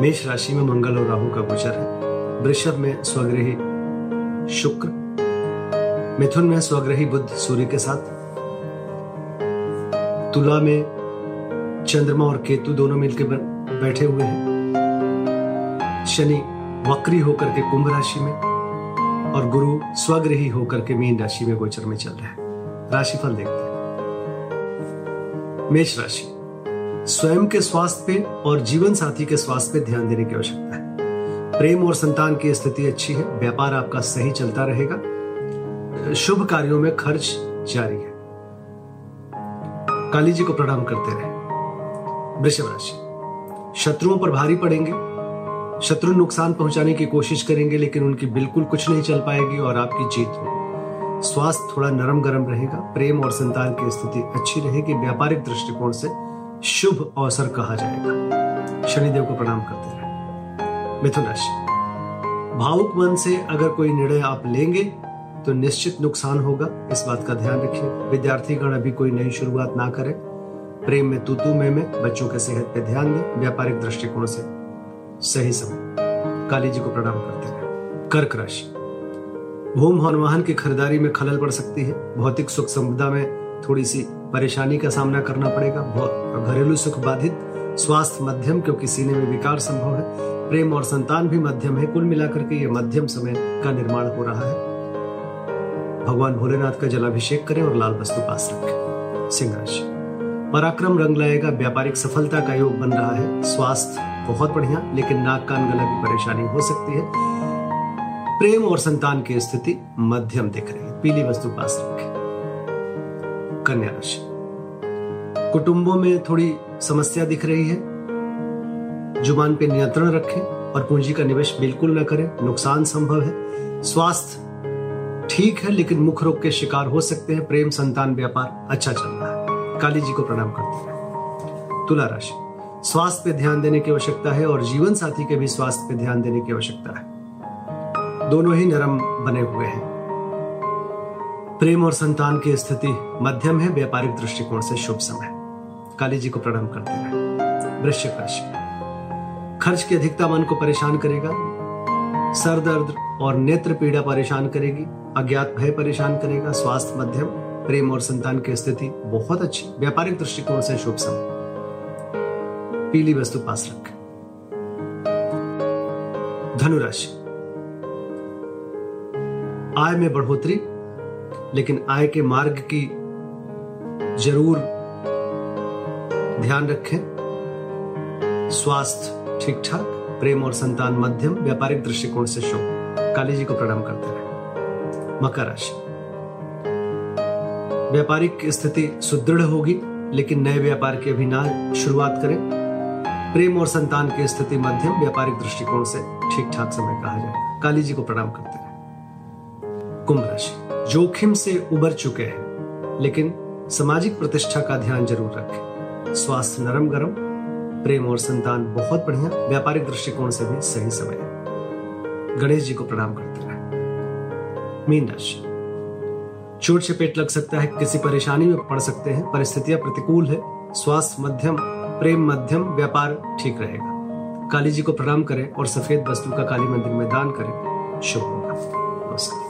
मेष राशि में मंगल और राहु का गोचर है। वृषभ में स्वग्रही शुक्र, मिथुन में स्वग्रही बुद्ध सूर्य के साथ, तुला में चंद्रमा और केतु दोनों मिलकर बैठे हुए हैं। शनि वक्री होकर के कुंभ राशि में और गुरु स्वग्रही होकर के मीन राशि में गोचर में चल रहा है। राशिफल देखते हैं। मेष राशि स्वयं के स्वास्थ्य पे और जीवन साथी के स्वास्थ्य पे ध्यान देने की आवश्यकता है। प्रेम और संतान की स्थिति अच्छी है, व्यापार आपका सही चलता रहेगा। शुभ कार्यों में खर्च जारी है। काली जी को प्रणाम करते रहे। वृषभ राशि। शत्रुओं पर भारी पड़ेंगे। शत्रु नुकसान पहुँचाने की कोशिश करेंगे, लेकिन उनकी बिल्कुल कुछ नहीं चल पाएगी और आपकी जीत होगी। स्वास्थ्य थोड़ा नरम गरम रहेगा। प्रेम और संतान की स्थिति अच्छी रहेगी। व्यापारिक दृष्टिकोण से शुभ अवसर कहा जाएगा। शनिदेव को प्रणाम करते रहे। मिथुन राशि, भावुक मन से अगर कोई निर्णय आप लेंगे तो निश्चित नुकसान होगा। इस बात का ध्यान रखिए। विद्यार्थी गण अभी कोई नई शुरुआत ना करें। प्रेम में तूतू में में, बच्चों के सेहत पे ध्यान दें। व्यापारिक दृष्टिकोण से सही समय। काली जी को प्रणाम करते रहे। कर्क राशि, भूम भवन वाहन की खरीदारी में खलल पड़ सकती है। भौतिक सुख संपदा में थोड़ी सी परेशानी का सामना करना पड़ेगा। घरेलू सुख बाधित, स्वास्थ्य मध्यम, क्योंकि सीने में विकार संभव है। प्रेम और संतान भी मध्यम है। कुल मिलाकर के ये मध्यम समय का निर्माण हो रहा है। भगवान भोलेनाथ का जलाभिषेक करें और लाल वस्तु पास रखें। सिंह राशि पराक्रम रंग लाएगा। व्यापारिक सफलता का योग बन रहा है। स्वास्थ्य बहुत बढ़िया, लेकिन नाक कान गला की परेशानी हो सकती है। प्रेम और संतान की स्थिति मध्यम दिख रही है। पीली वस्तु पास रखें। कन्या राशि कुटुंबों में थोड़ी समस्या दिख रही है। ज़ुबान पे नियंत्रण रखें और पूंजी का निवेश बिल्कुल न करें, नुकसान संभव है। स्वास्थ्य ठीक है, लेकिन मुख रोग के शिकार हो सकते हैं। प्रेम, संतान, व्यापार अच्छा चल रहा है। काली जी को प्रणाम करते हैं। तुला राशि। स्वास्थ्य पे ध्यान देने की आवश्यकता है और जीवन साथी के भी स्वास्थ्य पे ध्यान देने की आवश्यकता है। दोनों ही नरम बने हुए हैं। प्रेम और संतान की स्थिति मध्यम है, व्यापारिक दृष्टिकोण से शुभ समय। काली जी को प्रणाम करते रहे वृश्चिक राशि। खर्च की अधिकता मन को परेशान करेगा। सर दर्द और नेत्र पीड़ा परेशान करेगी। अज्ञात भय परेशान करेगा। स्वास्थ्य मध्यम, प्रेम और संतान की स्थिति बहुत अच्छी, व्यापारिक दृष्टिकोण से शुभ समय। पीली वस्तु पास रखें। धनुराशि। आय में बढ़ोतरी लेकिन आय के मार्ग की ज़रूर ध्यान रखें। स्वास्थ्य ठीक ठाक प्रेम और संतान मध्यम, व्यापारिक दृष्टिकोण से शुभ। काली जी को प्रणाम करते रहे मकर राशि। व्यापारिक स्थिति सुदृढ़ होगी, लेकिन नए व्यापार की अभी ना शुरुआत करें। प्रेम और संतान की स्थिति मध्यम, व्यापारिक दृष्टिकोण से ठीक ठाक समय कहा जाए। काली जी को प्रणाम करते रहे कुंभ राशि। जोखिम से उबर चुके हैं। लेकिन सामाजिक प्रतिष्ठा का ध्यान ज़रूर रखें। स्वास्थ्य नरम गरम, प्रेम और संतान बहुत बढ़िया, व्यापारिक दृष्टिकोण से भी सही समय है। गणेश जी को प्रणाम करते रहे। मीन राशि। चोट चपेट लग सकता है, किसी परेशानी में पड़ सकते हैं, परिस्थितियाँ प्रतिकूल है, स्वास्थ्य मध्यम, प्रेम मध्यम, व्यापार ठीक रहेगा। काली जी को प्रणाम करें और सफ़ेद वस्तु का काली मंदिर में दान करें। शुभ होगा। नमस्कार।